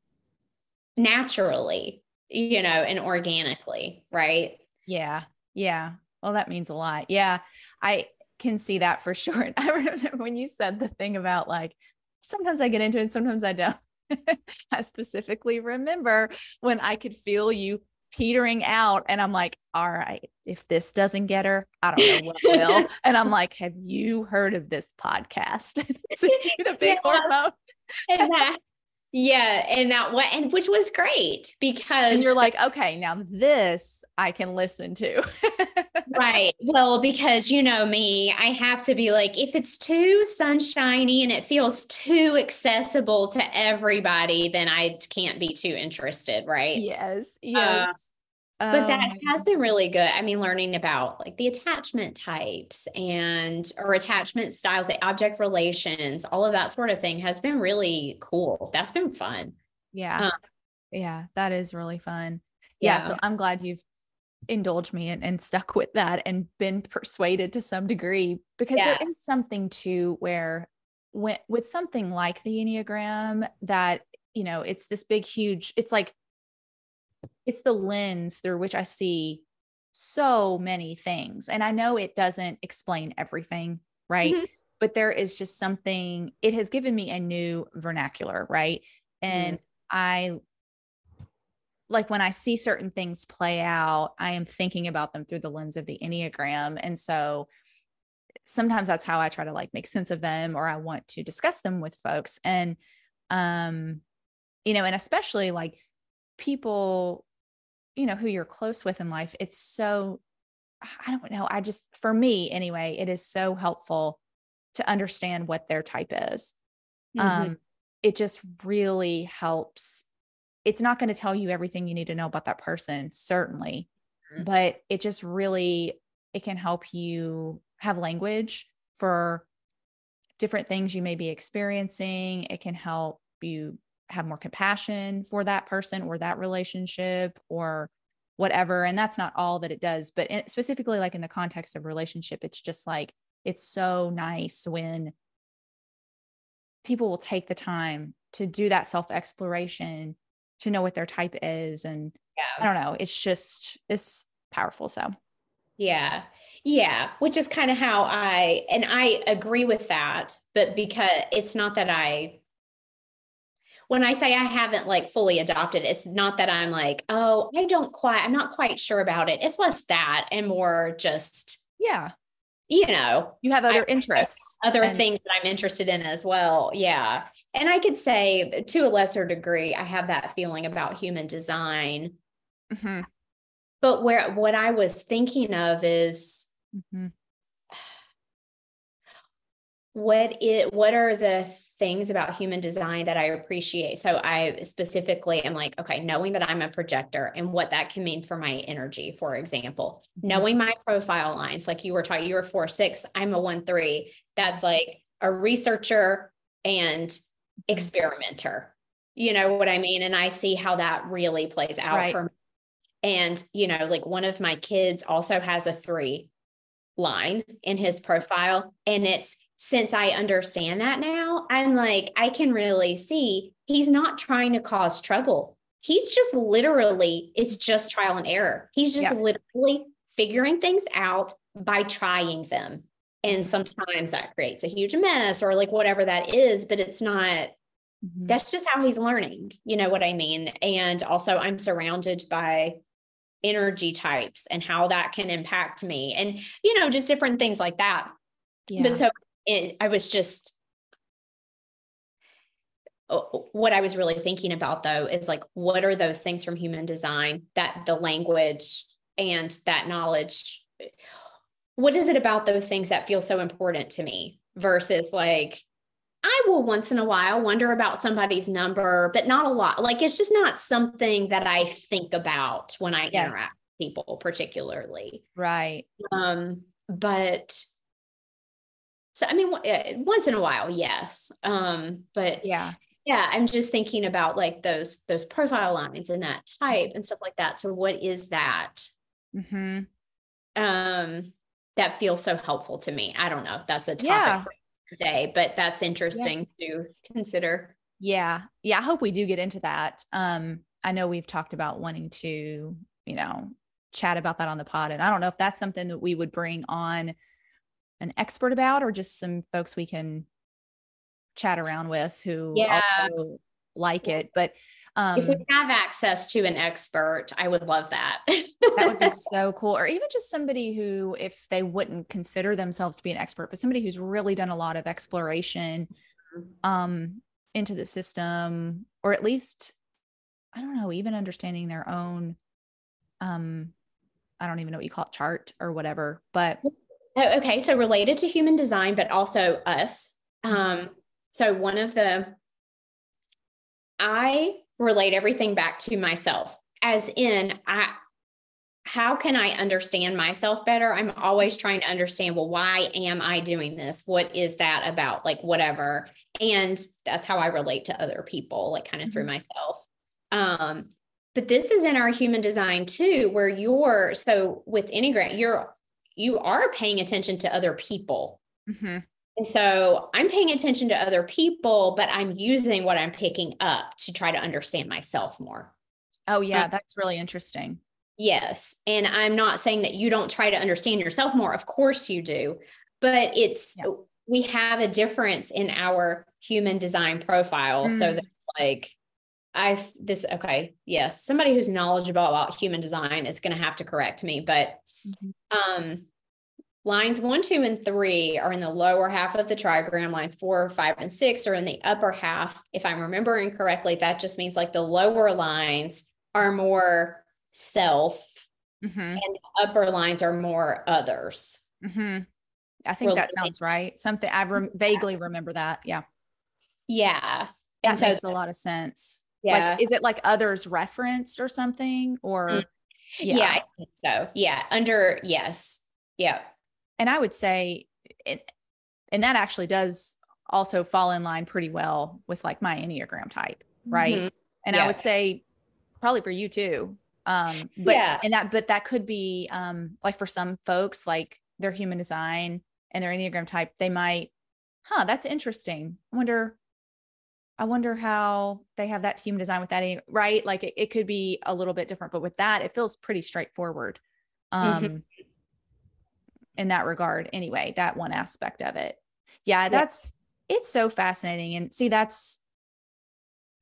naturally, you know, and organically, right? Yeah. Yeah. Well, that means a lot. Yeah. I can see that for sure. I remember when you said the thing about like, sometimes I get into it, sometimes I don't. I specifically remember when I could feel you petering out and I'm like, all right, if this doesn't get her, I don't know what will. and I'm like, have you heard of this podcast? the big yes. hormone. Yeah, and that what and which was great because and you're like, okay, now this I can listen to. right. Well, because you know me, I have to be like, if it's too sunshiny and it feels too accessible to everybody, then I can't be too interested, right? Yes. Yes. Uh, but that um, has been really good. I mean, learning about like the attachment types and or attachment styles, the object relations, all of that sort of thing has been really cool. That's been fun. Yeah. Um, yeah, that is really fun. Yeah, yeah. So I'm glad you've indulged me and, and stuck with that and been persuaded to some degree because yeah. there is something to where when with something like the Enneagram that, you know, it's this big, huge, it's like it's the lens through which I see so many things. And I know it doesn't explain everything, right? Mm-hmm. But there is just something, it has given me a new vernacular, right? And mm-hmm. I like when I see certain things play out, I am thinking about them through the lens of the Enneagram. And so sometimes that's how I try to like make sense of them or I want to discuss them with folks. And um, you know, and especially like people you know who you're close with in life it's so i don't know i just for me anyway it is so helpful to understand what their type is mm-hmm. um it just really helps it's not going to tell you everything you need to know about that person certainly mm-hmm. but it just really it can help you have language for different things you may be experiencing it can help you have more compassion for that person or that relationship or whatever and that's not all that it does but specifically like in the context of relationship it's just like it's so nice when people will take the time to do that self exploration to know what their type is and yeah. i don't know it's just it's powerful so yeah yeah which is kind of how i and i agree with that but because it's not that i when I say I haven't like fully adopted, it's not that I'm like, oh, I don't quite, I'm not quite sure about it. It's less that and more just, yeah, you know, you have other I, interests, other and- things that I'm interested in as well. Yeah. And I could say to a lesser degree, I have that feeling about human design. Mm-hmm. but where what I was thinking of is mm-hmm. What it what are the things about human design that I appreciate? So I specifically am like, okay, knowing that I'm a projector and what that can mean for my energy, for example, mm-hmm. knowing my profile lines, like you were talking, you were four six, I'm a one three. That's like a researcher and experimenter. You know what I mean? And I see how that really plays out right. for me. And, you know, like one of my kids also has a three line in his profile. And it's since I understand that now, I'm like, I can really see he's not trying to cause trouble. He's just literally, it's just trial and error. He's just yeah. literally figuring things out by trying them. And sometimes that creates a huge mess or like whatever that is, but it's not, mm-hmm. that's just how he's learning. You know what I mean? And also, I'm surrounded by energy types and how that can impact me and you know just different things like that yeah. but so it, i was just what i was really thinking about though is like what are those things from human design that the language and that knowledge what is it about those things that feel so important to me versus like I will once in a while wonder about somebody's number, but not a lot. Like it's just not something that I think about when I yes. interact with people, particularly. Right. Um, but so I mean, eh, once in a while, yes. Um, but yeah, yeah, I'm just thinking about like those those profile lines and that type and stuff like that. So what is that? Mm-hmm. Um, that feels so helpful to me. I don't know if that's a topic yeah. for today, but that's interesting yeah. to consider. Yeah. Yeah. I hope we do get into that. Um, I know we've talked about wanting to, you know, chat about that on the pod. And I don't know if that's something that we would bring on an expert about or just some folks we can chat around with who yeah. also like it. But um, if we have access to an expert, I would love that. that would be so cool. Or even just somebody who, if they wouldn't consider themselves to be an expert, but somebody who's really done a lot of exploration mm-hmm. um, into the system, or at least, I don't know, even understanding their own, um, I don't even know what you call it, chart or whatever. But oh, okay, so related to human design, but also us. Um, so one of the I relate everything back to myself as in i how can i understand myself better? I'm always trying to understand well why am i doing this? What is that about? Like whatever. And that's how i relate to other people like kind of through mm-hmm. myself. Um but this is in our human design too where you're so with enneagram you're you are paying attention to other people mm-hmm. And so I'm paying attention to other people, but I'm using what I'm picking up to try to understand myself more. Oh, yeah. Um, that's really interesting. Yes. And I'm not saying that you don't try to understand yourself more. Of course you do. But it's, yes. we have a difference in our human design profile. Mm. So that's like, I, this, okay. Yes. Somebody who's knowledgeable about human design is going to have to correct me. But, mm-hmm. um, Lines one, two, and three are in the lower half of the trigram. Lines four, five, and six are in the upper half. If I'm remembering correctly, that just means like the lower lines are more self mm-hmm. and the upper lines are more others. Mm-hmm. I think that sounds right. Something I vaguely remember that. Yeah. Yeah. That and makes so, a lot of sense. Yeah. Like, is it like others referenced or something? Or, mm. yeah. yeah, I think so. Yeah. Under, yes. Yeah and I would say it, and that actually does also fall in line pretty well with like my Enneagram type. Right. Mm-hmm. And yeah. I would say probably for you too. Um, but, yeah. and that, but that could be, um, like for some folks, like their human design and their Enneagram type, they might, huh, that's interesting. I wonder, I wonder how they have that human design with that, right? Like it, it could be a little bit different, but with that, it feels pretty straightforward. Mm-hmm. Um, mm-hmm in that regard anyway that one aspect of it yeah that's yeah. it's so fascinating and see that's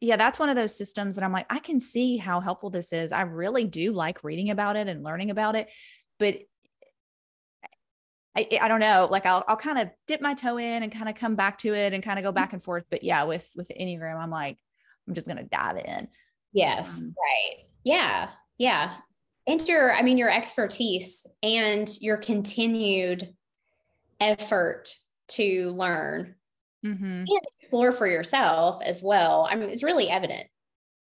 yeah that's one of those systems that i'm like i can see how helpful this is i really do like reading about it and learning about it but I, I don't know like I'll, I'll kind of dip my toe in and kind of come back to it and kind of go back and forth but yeah with with enneagram i'm like i'm just gonna dive in yes um, right yeah yeah and your i mean your expertise and your continued effort to learn Mm-hmm. and explore for yourself as well i mean it's really evident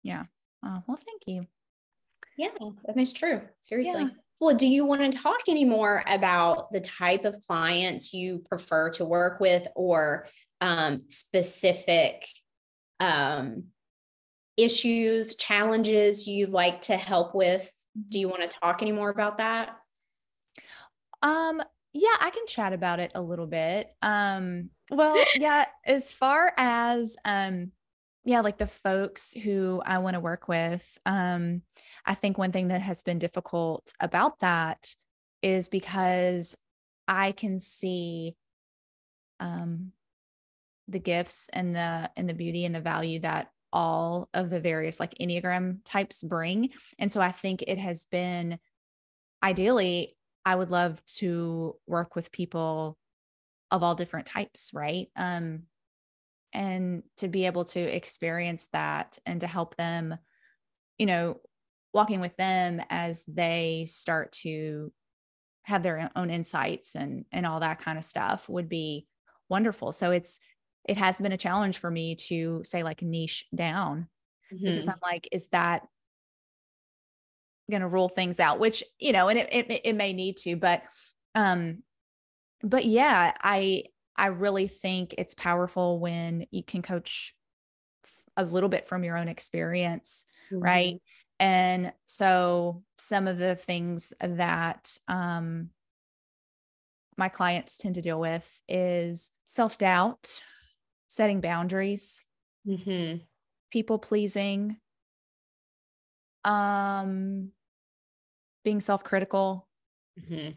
Yeah. Oh, well, thank you. yeah that is true seriously Yeah. Well do you want to talk anymore about the type of clients you prefer to work with or um, specific um, issues challenges you like to help with do you want to talk any more about that Um, yeah, I can chat about it a little bit. Um, well, yeah, as far as um yeah, like the folks who I want to work with, um, I think one thing that has been difficult about that is because I can see um the gifts and the and the beauty and the value that all of the various like enneagram types bring. And so i think it has been ideally i would love to work with people of all different types right? Um and to be able to experience that and to help them you know walking with them as they start to have their own insights and and all that kind of stuff would be wonderful so it's it has been a challenge for me to say like niche down because Mhm. I'm like, is that going to rule things out? Which you know, and it, it it may need to, but um, but yeah, I I really think it's powerful when you can coach a little bit from your own experience, right? And so some of the things that um my clients tend to deal with is self doubt, setting boundaries, Mhm. people pleasing um being self-critical Mhm.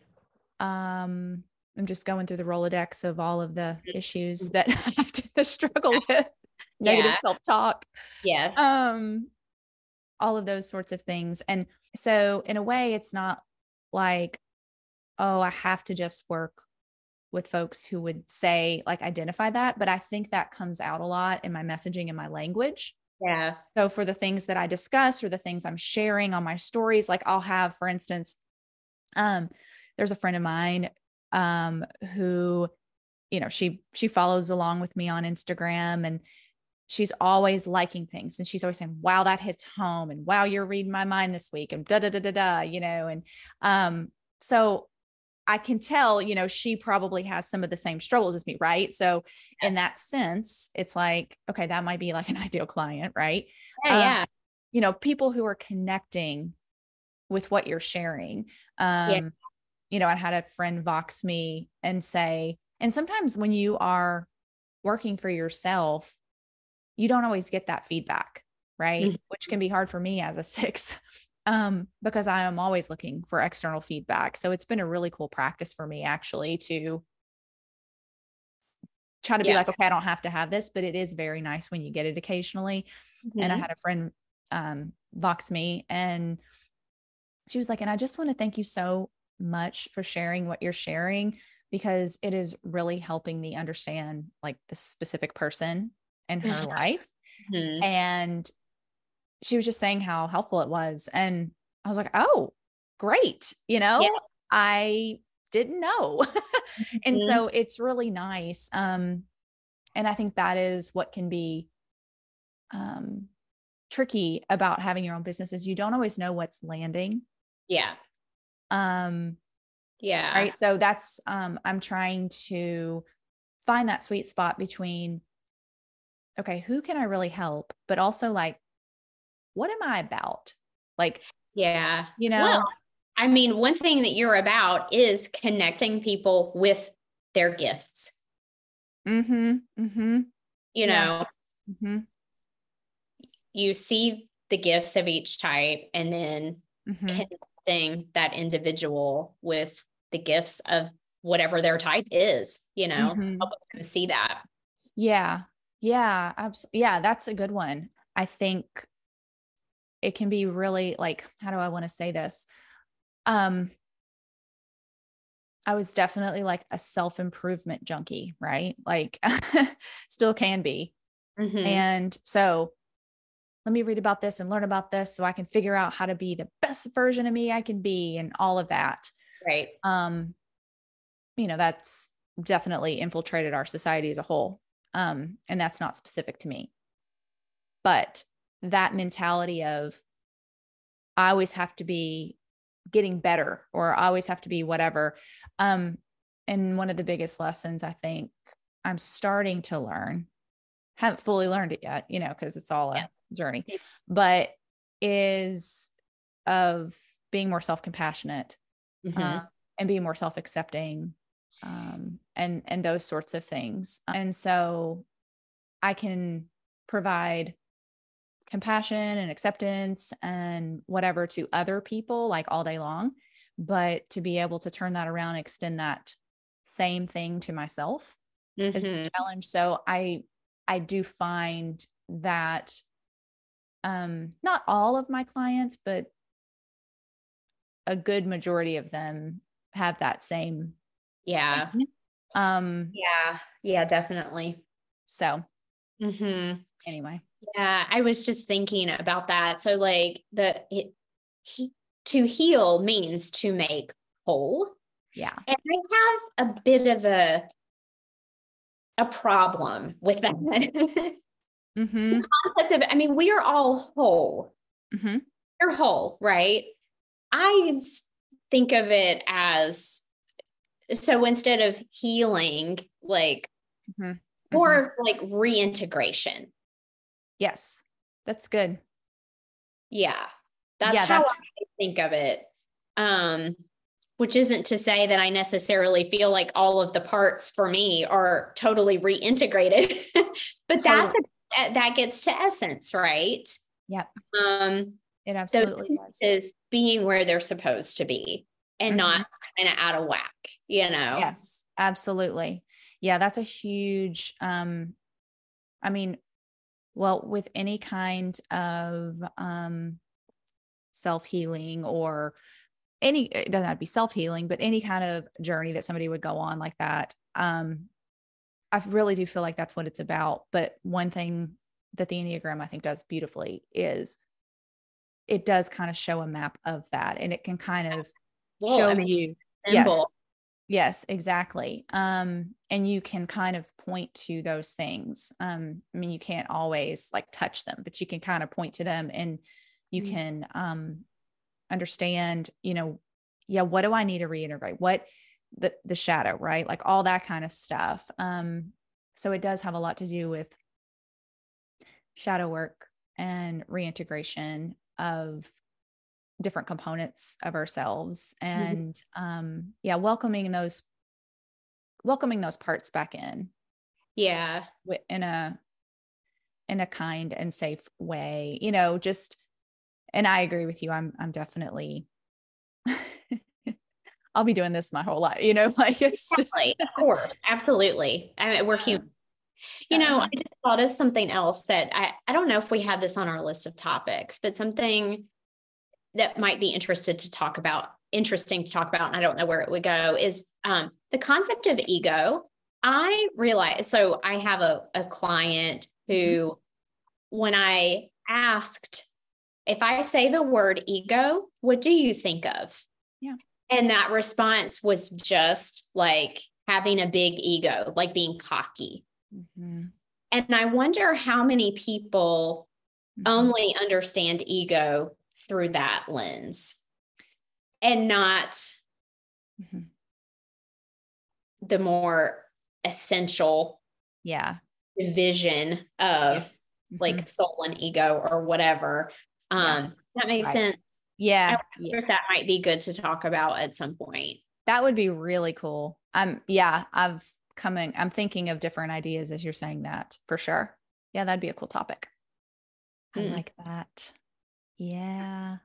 um i'm just going through the rolodex of all of the Mhm. issues that i struggle with negative Yeah. self-talk Yeah. um all of those sorts of things and so in a way it's not like oh i have to just work with folks who would say like identify that but i think that comes out a lot in my messaging and my language Yeah. so for the things that I discuss or the things I'm sharing on my stories, like I'll have, for instance, um, there's a friend of mine um who, you know, she she follows along with me on Instagram and she's always liking things and she's always saying, Wow, that hits home and wow, you're reading my mind this week and da da da da da, you know, and um, so I can tell, you know, she probably has some of the same struggles as me, right? So in that sense, it's like, okay, that might be like an ideal client, right? Yeah. Um, yeah. you know, people who are connecting with what you're sharing. Um, you know, I had a friend vox me and say, and sometimes when you are working for yourself, you don't always get that feedback, right? Mhm. Which can be hard for me as a six. Um, because I am always looking for external feedback. So it's been a really cool practice for me actually to try to be like, okay, I don't have to have this, but it is very nice when you get it occasionally and I Mhm. had a friend um vox me and she was like and I just want to thank you so much for sharing what you're sharing because it is really helping me understand like the specific person and her life Mhm. and she was just saying how helpful it was and I was like oh great you know Yeah. I didn't know and Mhm. so it's really nice um and i think that is what can be um tricky about having your own business is you don't always know what's landing yeah. Um Yeah. right so that's um i'm trying to find that sweet spot between okay who can i really help but also like what am i about like Yeah. you know Well, I mean, one thing that you're about is connecting people with their gifts. mm-hmm mm-hmm You Yeah. know, mm-hmm you see the gifts of each type and then mm-hmm that individual with the gifts of whatever their type is, you know, Mhm. help them see that. Yeah. Yeah. Absolutely. Yeah. That's a good one. I think it can be really like, how do I want to say this? Um, I was definitely like a self improvement junkie, right? Like, still can be. Mhm. And so let me read about this and learn about this so I can figure out how to be the best version of me I can be and all of that. Right. Um, you know, that's definitely infiltrated our society as a whole. Um, and that's not specific to me. But that mentality of I always have to be getting better or I always have to be whatever. Um, and one of the biggest lessons I think I'm starting to learn, haven't fully learned it yet, you know, because it's all a yeah. Journey, but is of being more self compassionate mm-hmm. uh, and being more self accepting um, and and those sorts of things. And so I can provide compassion and acceptance and whatever to other people like all day long, but to be able to turn that around, and extend that same thing to myself mm-hmm. is a mm-hmm. challenge. So I I do find that um not all of my clients, but a good majority of them have that same yeah. um yeah. Yeah definitely. so. Mm-hmm. anyway. Yeah i was just thinking about that. So like the it he, to heal means to make whole. Yeah. And i have a bit of a a problem with that mm-hmm. the concept of i mean we are all whole mm-hmm. you're whole right i think of it as so instead of healing like mm-hmm. more mm-hmm. of like reintegration yes that's good yeah that's yeah, how that's... i think of it um which isn't to say that i necessarily feel like all of the parts for me are totally reintegrated but that's a, that gets to essence right Yep. um it absolutely does is being where they're supposed to be and mm-hmm. not kind of out of whack, you know? Yes, absolutely. Yeah, that's a huge, um, I mean, well, with any kind of um, self healing or any, it doesn't have to be self healing, but any kind of journey that somebody would go on like that. Um, I really do feel like that's what it's about. But one thing that the Enneagram I think does beautifully is it does kind of show a map of that and it can kind of well, show I mean, you yes yes exactly um and you can kind of point to those things um i mean you can't always like touch them but you can kind of point to them and you mm-hmm. can um understand you know yeah what do i need to reintegrate what the the shadow right like all that kind of stuff um so it does have a lot to do with shadow work and reintegration of different components of ourselves mm-hmm. and mm-hmm. um yeah welcoming those welcoming those parts back in yeah in a in a kind and safe way you know just and i agree with you i'm i'm definitely i'll be doing this my whole life you know like it's just of course absolutely I mean, we're human you know i just thought of something else that i i don't know if we have this on our list of topics but something that might be interested to talk about, interesting to talk about, and I don't know where it would go, is um, the concept of ego. I realize, so I have a, a client who, mm-hmm. when I asked, if I say the word ego, what do you think of? Yeah. And that response was just like having a big ego, like being cocky. Mm-hmm. And I wonder how many people mm-hmm. only understand ego through that lens and not mm-hmm. the more essential yeah vision of mm-hmm. like soul and ego or whatever um yeah. that makes right. sense yeah, yeah. that might be good to talk about at some point that would be really cool um yeah i've coming i'm thinking of different ideas as you're saying that for sure yeah that'd be a cool topic i mm. like that yeah.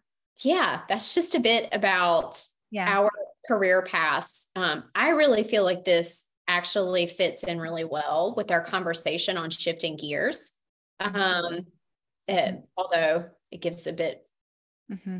Yeah. That's just a bit about yeah. our career paths. Um, I really feel like this actually fits in really well with our conversation on shifting gears. Um, it, although it gives a bit mm-hmm.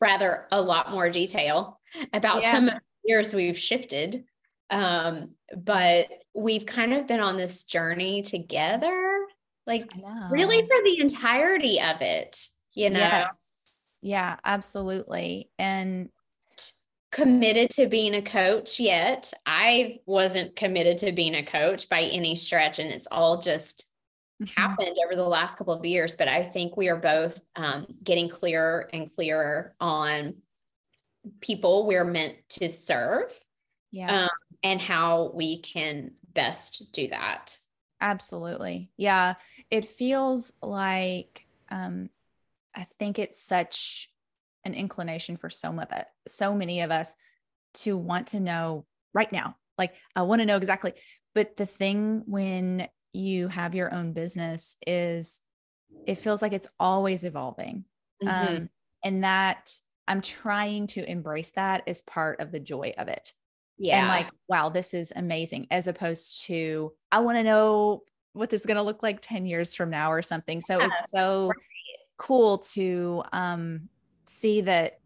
rather a lot more detail about yeah. some years we've shifted. Um, but we've kind of been on this journey together Like really for the entirety of it, you know? Yes. Yeah, absolutely. And committed to being a coach yet. I wasn't committed to being a coach by any stretch. And it's all just mm-hmm. happened over the last couple of years. But I think we are both um, getting clearer and clearer on people we're meant to serve. Yeah. Um, and how we can best do that. Absolutely. Yeah. It feels like um, I think it's such an inclination for so much so many of us to want to know right now. Like I want to know exactly. But the thing when you have your own business is it feels like it's always evolving. Mm-hmm. Um, and that I'm trying to embrace that as part of the joy of it. Yeah. And like, wow, this is amazing, as opposed to, I want to know what this is going to look like 10 years from now or something. So yeah. it's so right. cool to um, see that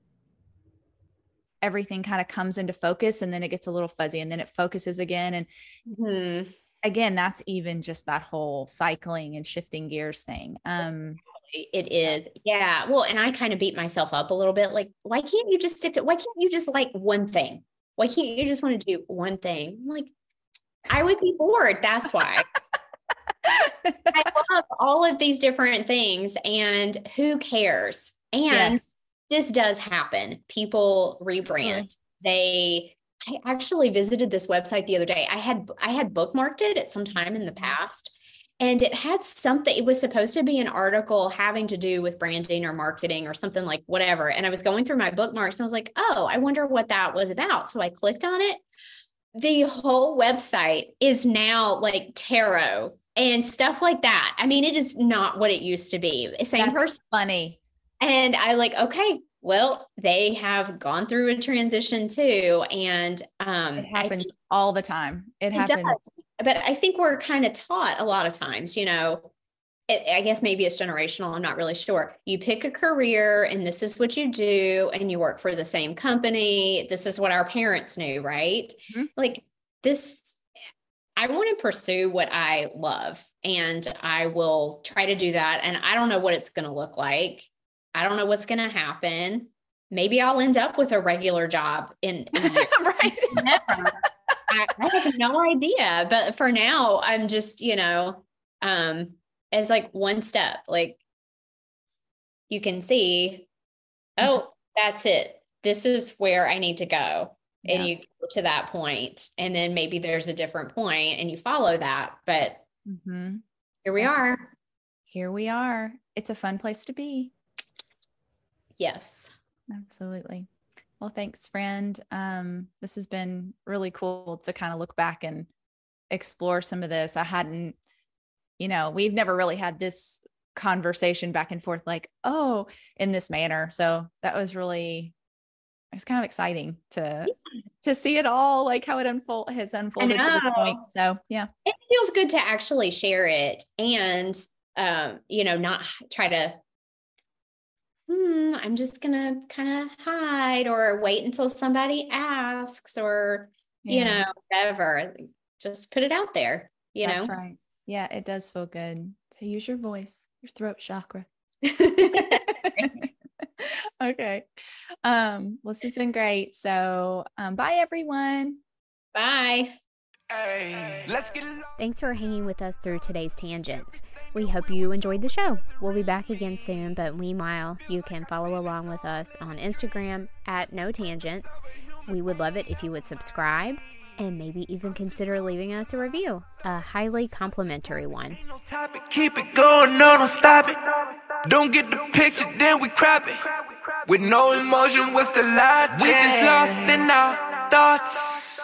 everything kind of comes into focus and then it gets a little fuzzy and then it focuses again. And mm-hmm. Again, that's even just that whole cycling and shifting gears thing. Um, it is. Yeah. Well, and I kind of beat myself up a little bit. Like, why can't you just stick to, why can't you just like one thing? Why can't you just want to do one thing? I'm like, I would be bored. That's why. I love all of these different things and who cares? And yes this does happen. People rebrand. Mm. They I actually visited this website the other day. I had I had bookmarked it at some time in the mm-hmm. past and it had something it was supposed to be an article having to do with branding or marketing or something like whatever and i was going through my bookmarks and i was like oh i wonder what that was about. So i clicked on it. The whole website is now like tarot and stuff like that. I mean it is not what it used to be. Same That's person funny. And I like, okay, well, they have gone through a transition too. And um it happens think, all the time. It, it happens. Does. But I think we're kind of taught a lot of times, you know, it, I guess maybe it's generational. I'm not really sure. You pick a career and this is what you do, and you work for the same company. This is what our parents knew, right? Mm-hmm. Like this, I want to pursue what I love and I will try to do that. And I don't know what it's going to look like. I don't know what's going to happen. Maybe I'll end up with a regular job in, right. I, I, have no idea. But for now, I'm just, you know, um, it's like one step. Like you can see, oh, that's it. This is where I need to go. Yeah. And you go to that point, and then maybe there's a different point and you follow that. But mm-hmm. here we are. Here we are. It's a fun place to be. Yes. Absolutely. Well, thanks, friend. Um, this has been really cool to kind of look back and explore some of this. I hadn't, you know, we've never really had this conversation back and forth like, oh, in this manner. So that was really it's kind of exciting to to see it all like how it unfold has unfolded to this point so yeah it feels good to actually share it and um you know not try to hmm, I'm just going to kind of hide or wait until somebody asks or, yeah. you know, whatever. Just put it out there, you That's know? right. Yeah, it does feel good to use your voice, your throat chakra. okay. Um, well, this has been great. So, um, bye everyone. Bye. Hey, let's get Thanks for hanging with us through today's tangents. We hope you enjoyed the show. We'll be back again soon, but meanwhile, you can follow along with us on Instagram at No Tangents. We would love it if you would subscribe and maybe even consider leaving us a review, a highly complimentary one. Keep it going, no, don't stop it. Don't get the picture, then we crap it. With no emotion, what's the logic? We just lost in our thoughts.